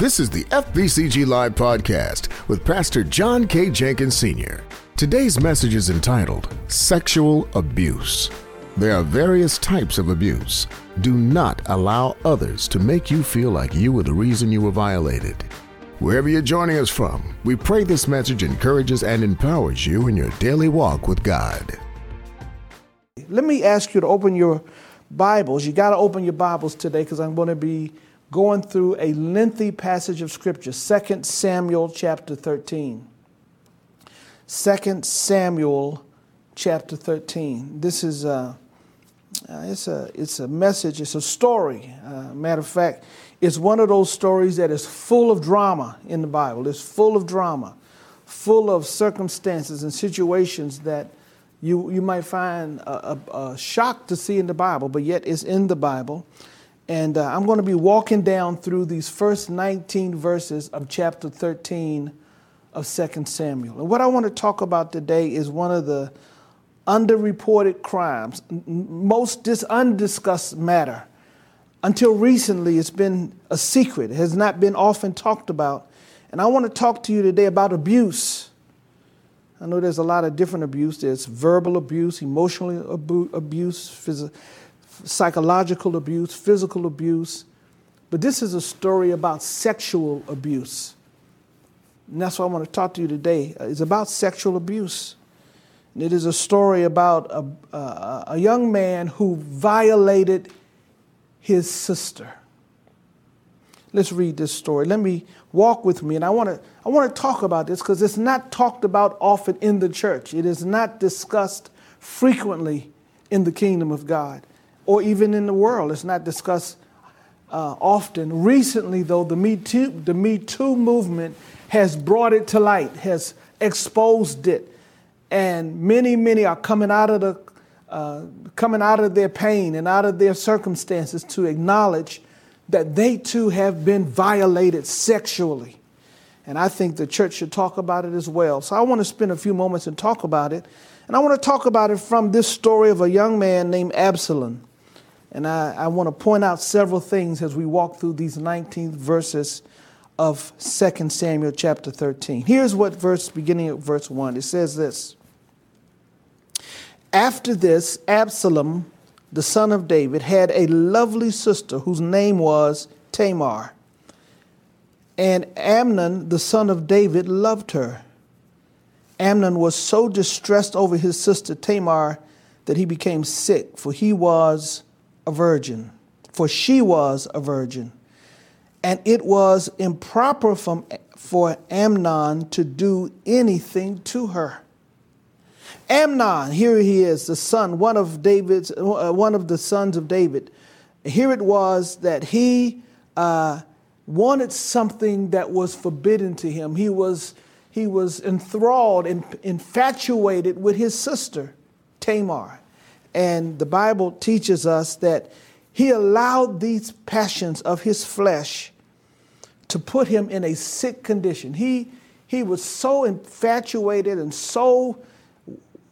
This is the FBCG Live podcast with Pastor John K. Jenkins Sr. Today's message is entitled Sexual Abuse. There are various types of abuse. Do not allow others to make you feel like you were the reason you were violated. Wherever you're joining us from, we pray this message encourages and empowers you in your daily walk with God. Let me ask you to open your Bibles. You got to open your Bibles today because I'm going to be going through a lengthy passage of Scripture, 2 Samuel chapter 13. 2 Samuel chapter 13. This is a, uh, it's a, it's a message, it's a story. Uh, matter of fact, it's one of those stories that is full of drama in the Bible. It's full of drama, full of circumstances and situations that you, you might find a, a, a shock to see in the Bible, but yet it's in the Bible. And uh, I'm going to be walking down through these first 19 verses of chapter 13 of 2 Samuel. And what I want to talk about today is one of the underreported crimes, most dis- undiscussed matter. Until recently, it's been a secret, it has not been often talked about. And I want to talk to you today about abuse. I know there's a lot of different abuse. There's verbal abuse, emotional abu- abuse, physical psychological abuse, physical abuse, but this is a story about sexual abuse. And that's what I want to talk to you today. Uh, it's about sexual abuse. And it is a story about a, a, a young man who violated his sister. Let's read this story. Let me walk with me. And I want to, I want to talk about this because it's not talked about often in the church. It is not discussed frequently in the kingdom of God or even in the world. It's not discussed uh, often. Recently, though, the Me, Too, the Me Too movement has brought it to light, has exposed it, and many, many are coming out of the uh, coming out of their pain and out of their circumstances to acknowledge that they too have been violated sexually. And I think the church should talk about it as well. So I want to spend a few moments and talk about it. And I want to talk about it from this story of a young man named Absalom. And I, I want to point out several things as we walk through these 19 verses of 2 Samuel chapter 13. Here's what verse, beginning at verse 1, it says this After this, Absalom, the son of David, had a lovely sister whose name was Tamar. And Amnon, the son of David, loved her. Amnon was so distressed over his sister Tamar that he became sick, for he was a virgin, for she was a virgin. And it was improper from, for Amnon to do anything to her. Amnon, here he is, the son, one of David's, uh, one of the sons of David. Here it was that he uh, wanted something that was forbidden to him. He was, he was enthralled and infatuated with his sister, Tamar. And the Bible teaches us that he allowed these passions of his flesh to put him in a sick condition. He, he was so infatuated and so,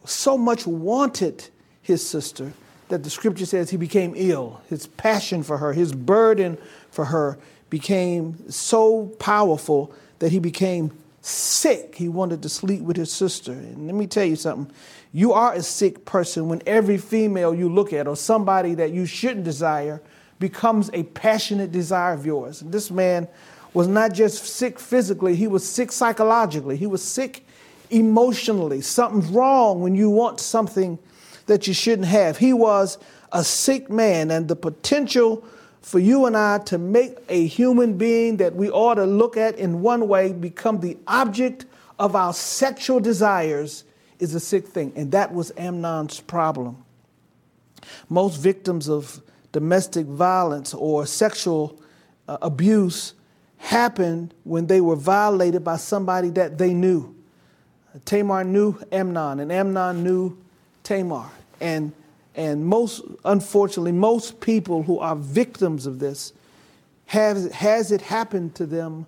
so much wanted his sister that the scripture says he became ill. His passion for her, his burden for her became so powerful that he became sick. He wanted to sleep with his sister. And let me tell you something you are a sick person when every female you look at or somebody that you shouldn't desire becomes a passionate desire of yours. And this man was not just sick physically, he was sick psychologically, he was sick emotionally. Something's wrong when you want something that you shouldn't have. He was a sick man, and the potential for you and I to make a human being that we ought to look at in one way become the object of our sexual desires is a sick thing. And that was Amnon's problem. Most victims of domestic violence or sexual uh, abuse happened when they were violated by somebody that they knew. Tamar knew Amnon, and Amnon knew Tamar. And and most, unfortunately, most people who are victims of this have, has it happened to them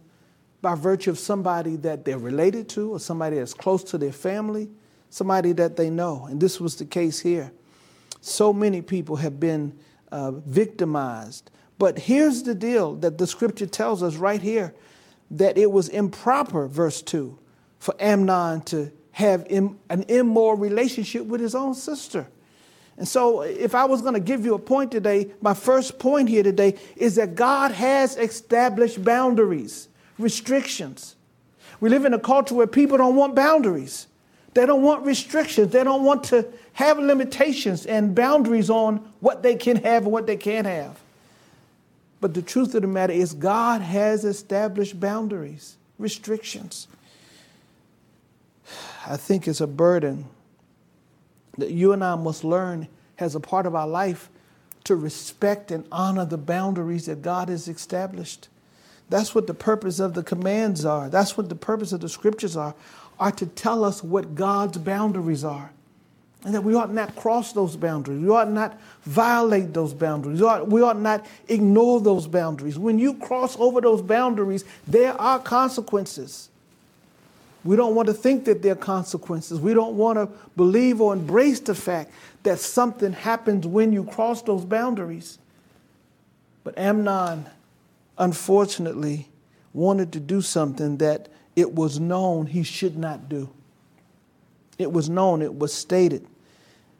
by virtue of somebody that they're related to or somebody that's close to their family, somebody that they know. And this was the case here. So many people have been uh, victimized But here's the deal that the scripture tells us right here that it was improper, verse 2, for Amnon to have Im- an immoral relationship with his own sister. And so, if I was going to give you a point today, my first point here today is that God has established boundaries, restrictions. We live in a culture where people don't want boundaries, they don't want restrictions, they don't want to have limitations and boundaries on what they can have and what they can't have. But the truth of the matter is, God has established boundaries, restrictions. I think it's a burden that you and I must learn as a part of our life to respect and honor the boundaries that God has established. That's what the purpose of the commands are. That's what the purpose of the scriptures are, are to tell us what God's boundaries are. And that we ought not cross those boundaries. We ought not violate those boundaries. We ought, we ought not ignore those boundaries. When you cross over those boundaries, there are consequences. We don't want to think that there are consequences. We don't want to believe or embrace the fact that something happens when you cross those boundaries. But Amnon, unfortunately, wanted to do something that it was known he should not do. It was known, it was stated.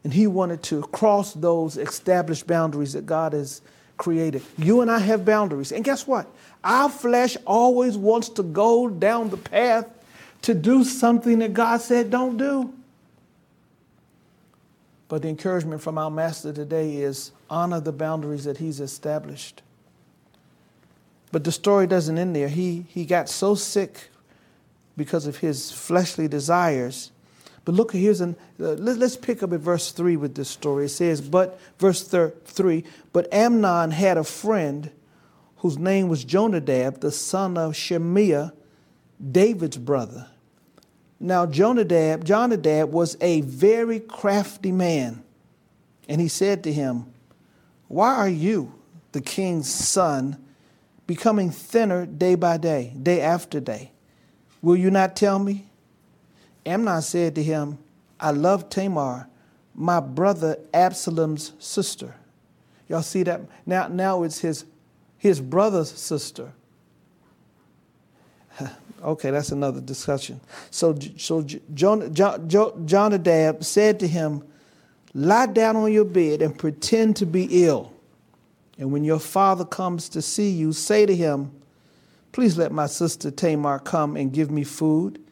And he wanted to cross those established boundaries that God has created. You and I have boundaries. And guess what? Our flesh always wants to go down the path to do something that God said don't do. But the encouragement from our master today is honor the boundaries that he's established. But the story doesn't end there. He, he got so sick because of his fleshly desires. But look, here's an, uh, let, us pick up at verse 3 with this story. It says, But, verse thir- 3, but Amnon had a friend whose name was Jonadab, the son of Shimeah, David's brother. Now, Jonadab, Jonadab was a very crafty man. And he said to him, Why are you, the king's son, becoming thinner day by day, day after day? Will you not tell me? Amnon said to him, I love Tamar, my brother Absalom's sister. Y'all see that? Now, now it's his, his brother's sister. Okay, that's another discussion. So, so Jonadab said to him, Lie down on your bed and pretend to be ill. And when your father comes to see you, say to him, Please let my sister Tamar come and give me food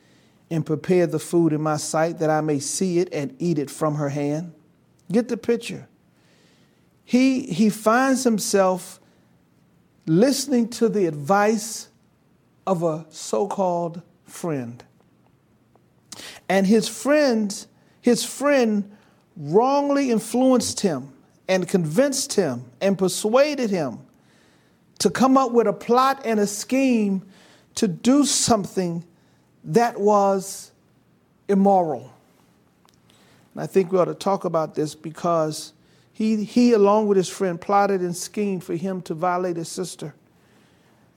and prepare the food in my sight that I may see it and eat it from her hand. Get the picture. He, he finds himself listening to the advice of a so called friend. And his friend, his friend wrongly influenced him and convinced him and persuaded him to come up with a plot and a scheme to do something that was immoral. And I think we ought to talk about this because he, he, along with his friend, plotted and schemed for him to violate his sister.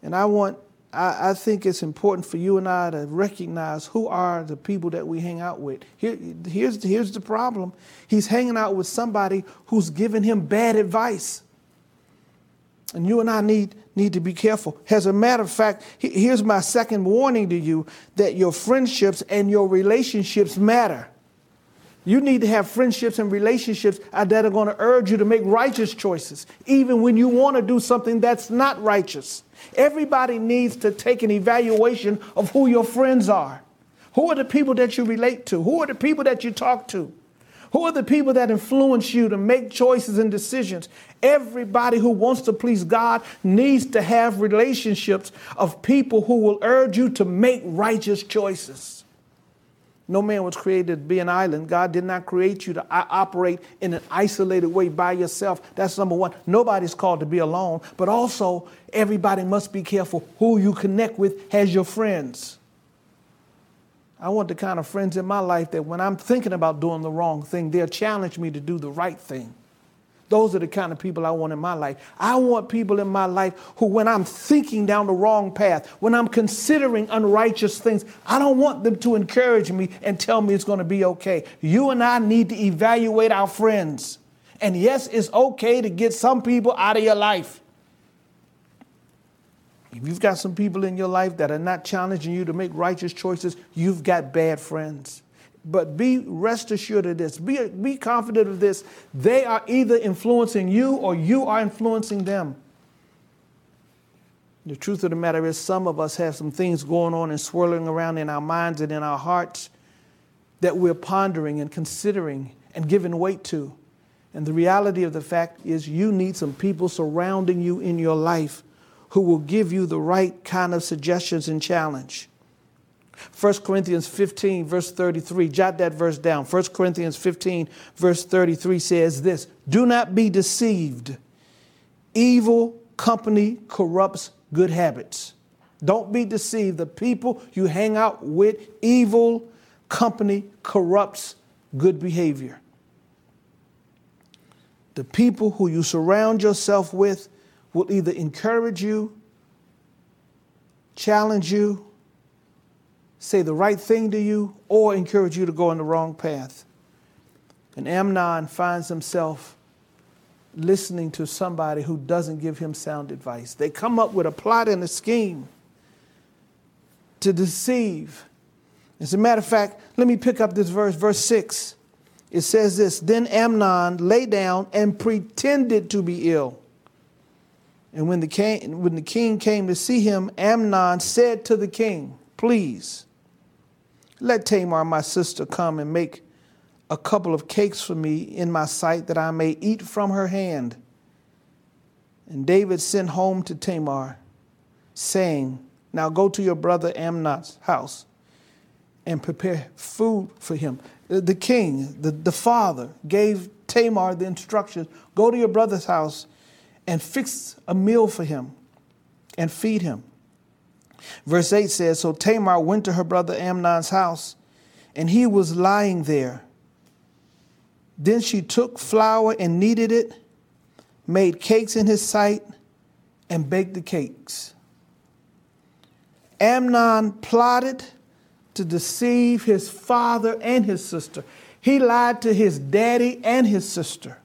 And I want I, I, think it's important for you and I to recognize who are the people that we hang out with. Here, here's, here's the problem he's hanging out with somebody who's giving him bad advice. And you and I need, need to be careful. As a matter of fact, here's my second warning to you that your friendships and your relationships matter. You need to have friendships and relationships uh, that are going to urge you to make righteous choices, even when you want to do something that's not righteous. Everybody needs to take an evaluation of who your friends are. Who are the people that you relate to? Who are the people that you talk to? Who are the people that influence you to make choices and decisions? Everybody who wants to please God needs to have relationships of people who will urge you to make righteous choices. No man was created to be an island. God did not create you to operate in an isolated way by yourself. That's number one. Nobody's called to be alone, but also everybody must be careful who you connect with as your friends. I want the kind of friends in my life that when I'm thinking about doing the wrong thing, they'll challenge me to do the right thing. Those are the kind of people I want in my life. I want people in my life who, when I'm thinking down the wrong path, when I'm considering unrighteous things, I don't want them to encourage me and tell me it's going to be okay. You and I need to evaluate our friends. And yes, it's okay to get some people out of your life. If you've got some people in your life that are not challenging you to make righteous choices, you've got bad friends. But be rest assured of this. Be, be confident of this. They are either influencing you or you are influencing them. The truth of the matter is, some of us have some things going on and swirling around in our minds and in our hearts that we're pondering and considering and giving weight to. And the reality of the fact is, you need some people surrounding you in your life who will give you the right kind of suggestions and challenge. 1 Corinthians 15, verse 33, jot that verse down. 1 Corinthians 15, verse 33 says this Do not be deceived. Evil company corrupts good habits. Don't be deceived. The people you hang out with, evil company corrupts good behavior. The people who you surround yourself with will either encourage you, challenge you, say the right thing to you, or encourage you to go on the wrong path. And Amnon finds himself listening to somebody who doesn't give him sound advice. They come up with a plot and a scheme to deceive. As a matter of fact, let me pick up this verse, verse 6. It says this Then Amnon lay down and pretended to be ill. And when the, king, when the king came to see him, Amnon said to the king, Please, let Tamar, my sister, come and make a couple of cakes for me in my sight that I may eat from her hand. And David sent home to Tamar, saying, Now go to your brother Amnon's house and prepare food for him. Uh, the king, the, the father, gave Tamar the instructions go to your brother's house and fix a meal for him and feed him. Verse 8 says So Tamar went to her brother Amnon's house, and he was lying there. Then she took flour and kneaded it, made cakes in his sight, and baked the cakes. Amnon plotted to deceive his father and his sister. He lied to his daddy and his sister.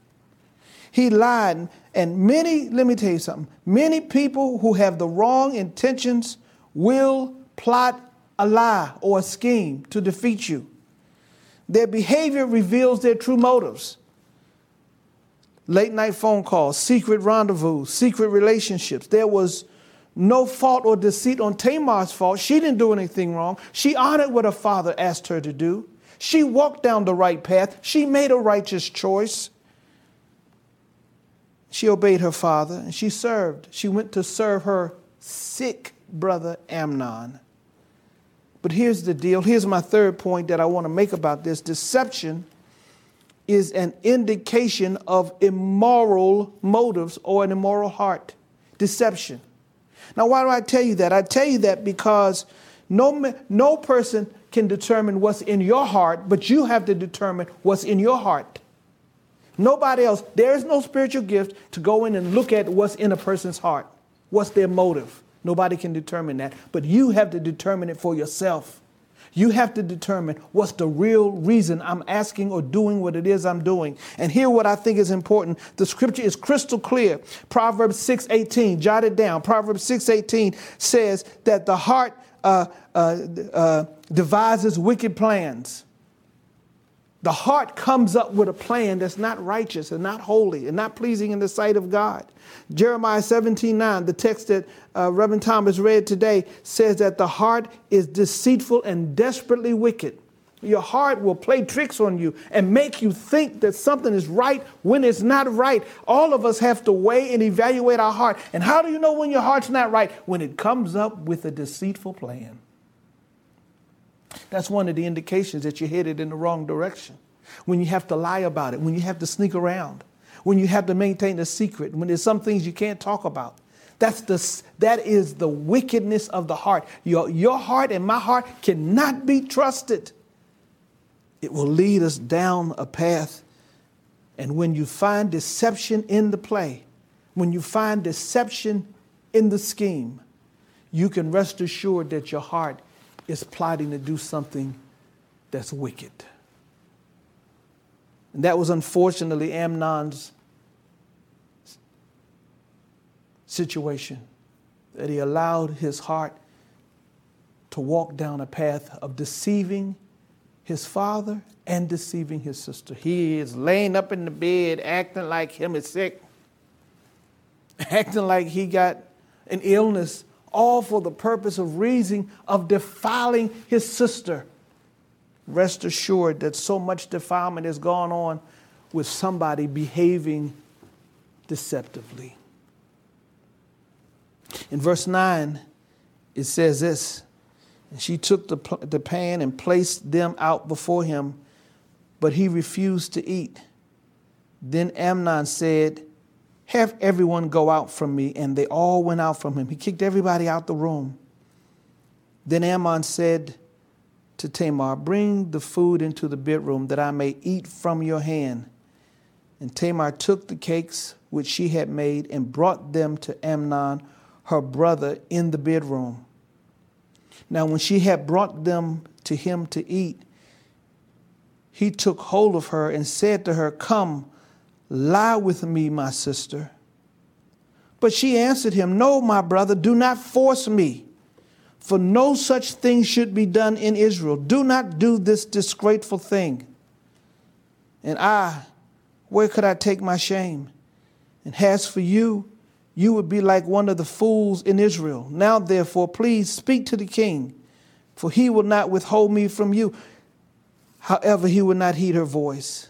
He lied, and many, let me tell you something, many people who have the wrong intentions will plot a lie or a scheme to defeat you. Their behavior reveals their true motives. Late night phone calls, secret rendezvous, secret relationships. There was no fault or deceit on Tamar's fault. She didn't do anything wrong. She honored what her father asked her to do. She walked down the right path. She made a righteous choice. She obeyed her father and she served. She went to serve her sick brother Amnon. But here's the deal. Here's my third point that I want to make about this deception is an indication of immoral motives or an immoral heart. Deception. Now, why do I tell you that? I tell you that because no, no person can determine what's in your heart, but you have to determine what's in your heart. Nobody else. There is no spiritual gift to go in and look at what's in a person's heart. What's their motive? Nobody can determine that, but you have to determine it for yourself. You have to determine what's the real reason I'm asking or doing what it is I'm doing. And here what I think is important. The scripture is crystal clear. Proverbs 6:18, jot it down. Proverbs 6:18 says that the heart uh, uh, uh, devises wicked plans. The heart comes up with a plan that's not righteous and not holy and not pleasing in the sight of God. Jeremiah 17 9, the text that uh, Reverend Thomas read today, says that the heart is deceitful and desperately wicked. Your heart will play tricks on you and make you think that something is right when it's not right. All of us have to weigh and evaluate our heart. And how do you know when your heart's not right? When it comes up with a deceitful plan. That's one of the indications that you're headed in the wrong direction. When you have to lie about it, when you have to sneak around, when you have to maintain a secret, when there's some things you can't talk about. That's the, that is the wickedness of the heart. Your, your heart and my heart cannot be trusted. It will lead us down a path. And when you find deception in the play, when you find deception in the scheme, you can rest assured that your heart is plotting to do something that's wicked. And that was unfortunately Amnon's situation. that he allowed his heart to walk down a path of deceiving his father and deceiving his sister. He is laying up in the bed acting like him is sick, acting like he got an illness, all for the purpose of reason of defiling his sister. Rest assured that so much defilement has gone on with somebody behaving deceptively. In verse 9, it says this And she took the, the pan and placed them out before him, but he refused to eat. Then Amnon said, Have everyone go out from me. And they all went out from him. He kicked everybody out the room. Then Amnon said to Tamar, Bring the food into the bedroom that I may eat from your hand. And Tamar took the cakes which she had made and brought them to Amnon her brother in the bedroom. Now, when she had brought them to him to eat, he took hold of her and said to her, Come, lie with me, my sister. But she answered him, No, my brother, do not force me, for no such thing should be done in Israel. Do not do this disgraceful thing. And I, where could I take my shame? And as for you, you would be like one of the fools in Israel. Now, therefore, please speak to the king, for he will not withhold me from you. However, he would not heed her voice.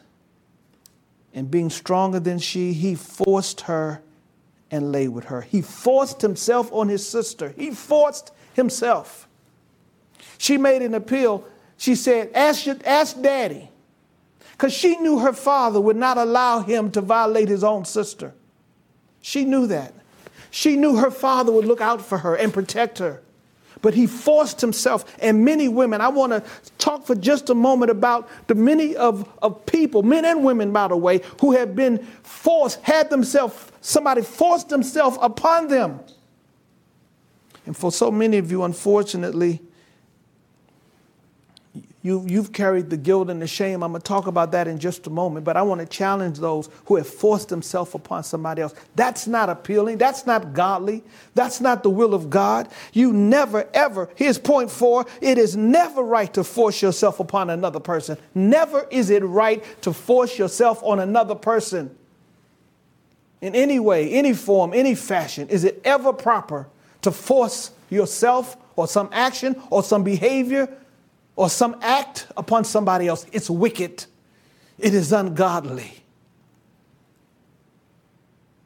And being stronger than she, he forced her and lay with her. He forced himself on his sister. He forced himself. She made an appeal. She said, Ask, ask daddy. Because she knew her father would not allow him to violate his own sister. She knew that. She knew her father would look out for her and protect her. But he forced himself, and many women. I want to talk for just a moment about the many of, of people, men and women, by the way, who have been forced, had themselves, somebody forced themselves upon them. And for so many of you, unfortunately, you, you've carried the guilt and the shame. I'm going to talk about that in just a moment, but I want to challenge those who have forced themselves upon somebody else. That's not appealing. That's not godly. That's not the will of God. You never, ever, here's point four it is never right to force yourself upon another person. Never is it right to force yourself on another person. In any way, any form, any fashion, is it ever proper to force yourself or some action or some behavior or some act upon somebody else, it's wicked. It is ungodly.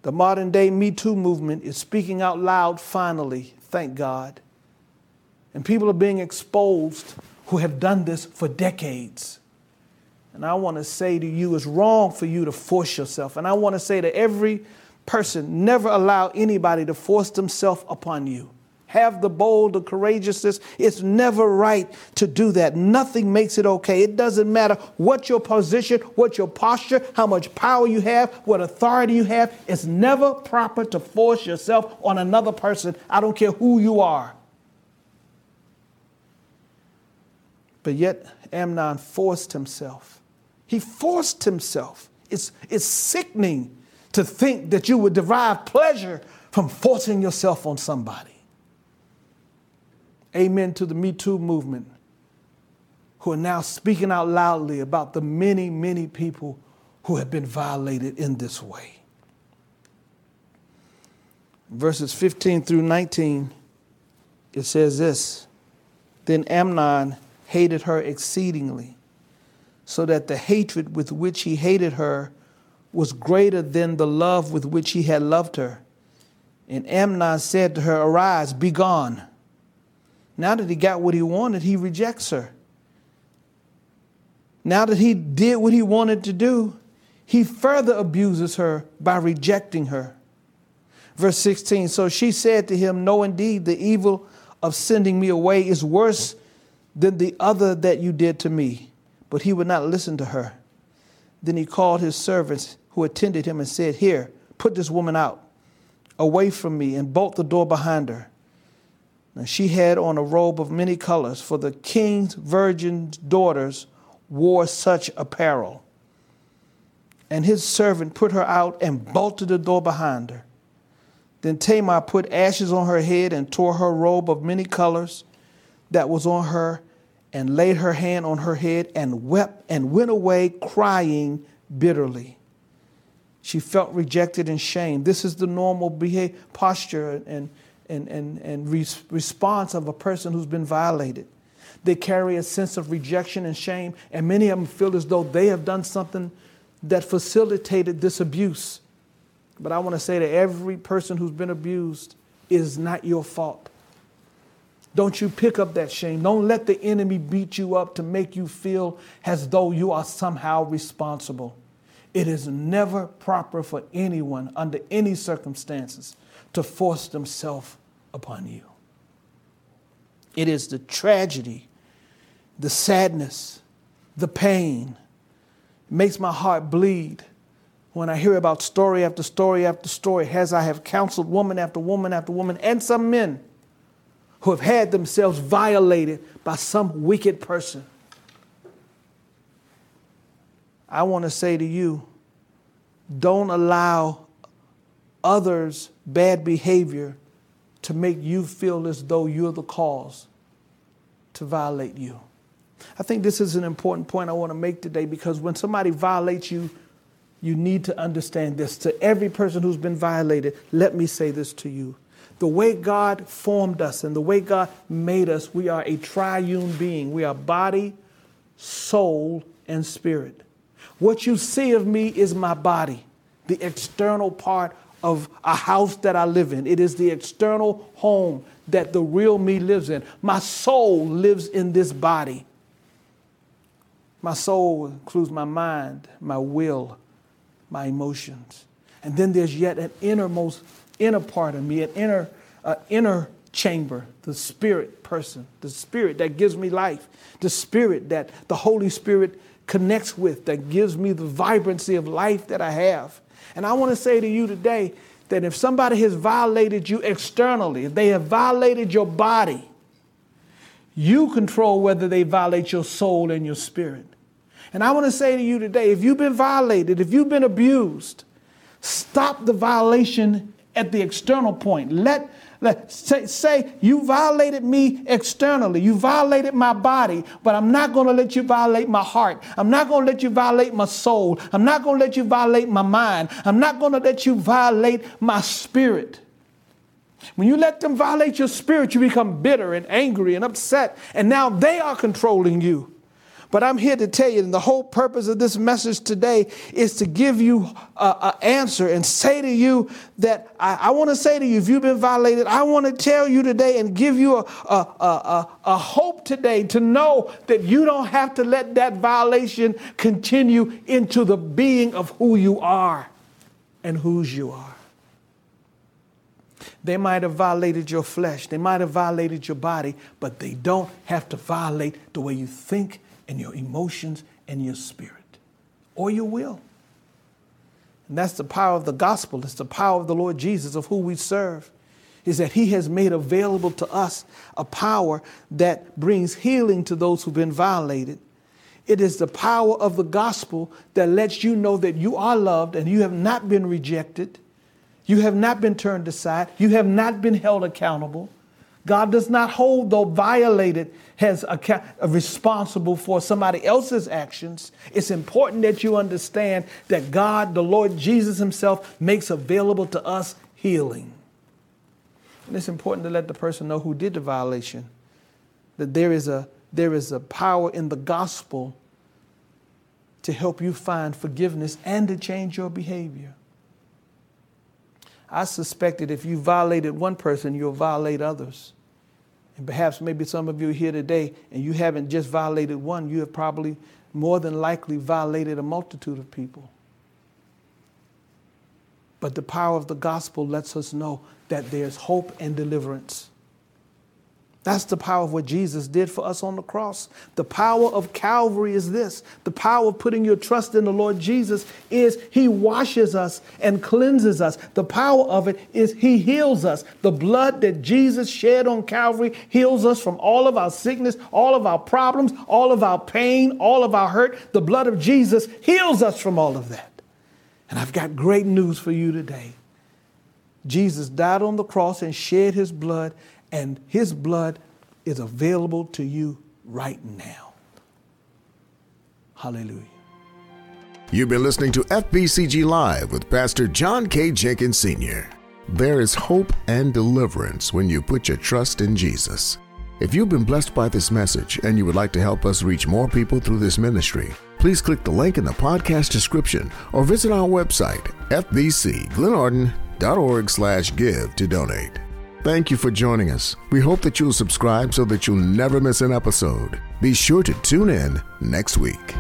The modern day Me Too movement is speaking out loud finally, thank God. And people are being exposed who have done this for decades. And I want to say to you, it's wrong for you to force yourself. And I want to say to every person, never allow anybody to force themselves upon you have the bold, the courageousness. It's never right to do that. Nothing makes it okay. It doesn't matter what your position, what your posture, how much power you have, what authority you have. It's never proper to force yourself on another person. I don't care who you are. But yet, Amnon forced himself. He forced himself. It's, it's sickening to think that you would derive pleasure from forcing yourself on somebody amen to the Me Too movement, who are now speaking out loudly about the many, many people who have been violated in this way. Verses 15 through 19, it says this Then Amnon hated her exceedingly, so that the hatred with which he hated her was greater than the love with which he had loved her. And Amnon said to her, Arise, be gone. Now that he got what he wanted, he rejects her. Now that he did what he wanted to do, he further abuses her by rejecting her. Verse 16 So she said to him, No, indeed, the evil of sending me away is worse than the other that you did to me. But he would not listen to her. Then he called his servants who attended him and said, Here, put this woman out, away from me, and bolt the door behind her. Now she had on a robe of many colors, for the king's virgin's daughters wore such apparel. And his servant put her out and bolted the door behind her. Then Tamar put ashes on her head and tore her robe of many colors that was on her and laid her hand on her head and wept and went away crying bitterly. She felt rejected and shamed. This is the normal behavior, posture and, and, and, and response of a person who's been violated. They carry a sense of rejection and shame, and many of them feel as though they have done something that facilitated this abuse. But I want to say to every person who's been abused, it is not your fault. Don't you pick up that shame. Don't let the enemy beat you up to make you feel as though you are somehow responsible. It is never proper for anyone, under any circumstances, to force themselves upon you. It is the tragedy, the sadness, the pain. It makes my heart bleed when I hear about story after story after story, as I have counseled woman after woman after woman, and some men who have had themselves violated by some wicked person. I want to say to you don't allow others' bad behavior to make you feel as though you're the cause to violate you. I think this is an important point I want to make today because when somebody violates you, you need to understand this. To every person who's been violated, let me say this to you. The way God formed us and the way God made us, we are a triune being. We are body, soul, and spirit. What you see of me is my body, the external part of a house that I live in. It is the external home that the real me lives in. My soul lives in this body. My soul includes my mind, my will, my emotions. And then there's yet an innermost, inner part of me, an inner, uh, inner chamber, the spirit person, the spirit that gives me life, the spirit that the Holy Spirit connects with, that gives me the vibrancy of life that I have. And I want to say to you today that if somebody has violated you externally, if they have violated your body, you control whether they violate your soul and your spirit. And I want to say to you today if you've been violated, if you've been abused, stop the violation at the external point. Let, let say, say you violated me externally, you violated my body, but I'm not going to let you violate my heart. I'm not going to let you violate my soul. I'm not going to let you violate my mind. I'm not going to let you violate my spirit. When you let them violate your spirit, you become bitter and angry and upset, and now they are controlling you. But I'm here to tell you, and the whole purpose of this message today is to give you an answer and say to you that I, I want to say to you, if you've been violated, I want to tell you today and give you a, a, a, a hope today to know that you don't have to let that violation continue into the being of who you are and whose you are. They might have violated your flesh, they might have violated your body, but they don't have to violate the way you think and your emotions and your spirit or your will. And that's the power of the gospel. It's the power of the Lord Jesus, of who we serve, is that He has made available to us a power that brings healing to those who've been violated. It is the power of the gospel that lets you know that you are loved and you have not been rejected. You have not been turned aside. You have not been held accountable. God does not hold the violated as a, a responsible for somebody else's actions. It's important that you understand that God, the Lord Jesus Himself, makes available to us healing. And it's important to let the person know who did the violation that there is a, there is a power in the gospel to help you find forgiveness and to change your behavior. I suspect that if you violated one person, you'll violate others. And perhaps maybe some of you here today and you haven't just violated one, you have probably more than likely violated a multitude of people. But the power of the gospel lets us know that there's hope and deliverance. That's the power of what Jesus did for us on the cross. The power of Calvary is this the power of putting your trust in the Lord Jesus is He washes us and cleanses us. The power of it is He heals us. The blood that Jesus shed on Calvary heals us from all of our sickness, all of our problems, all of our pain, all of our hurt. The blood of Jesus heals us from all of that. And I've got great news for you today. Jesus died on the cross and shed his blood, and his blood is available to you right now. Hallelujah. You've been listening to FBCG Live with Pastor John K. Jenkins Sr. There is hope and deliverance when you put your trust in Jesus. If you've been blessed by this message and you would like to help us reach more people through this ministry, please click the link in the podcast description or visit our website, fbcglenarden.org slash give to donate. Thank you for joining us. We hope that you'll subscribe so that you'll never miss an episode. Be sure to tune in next week.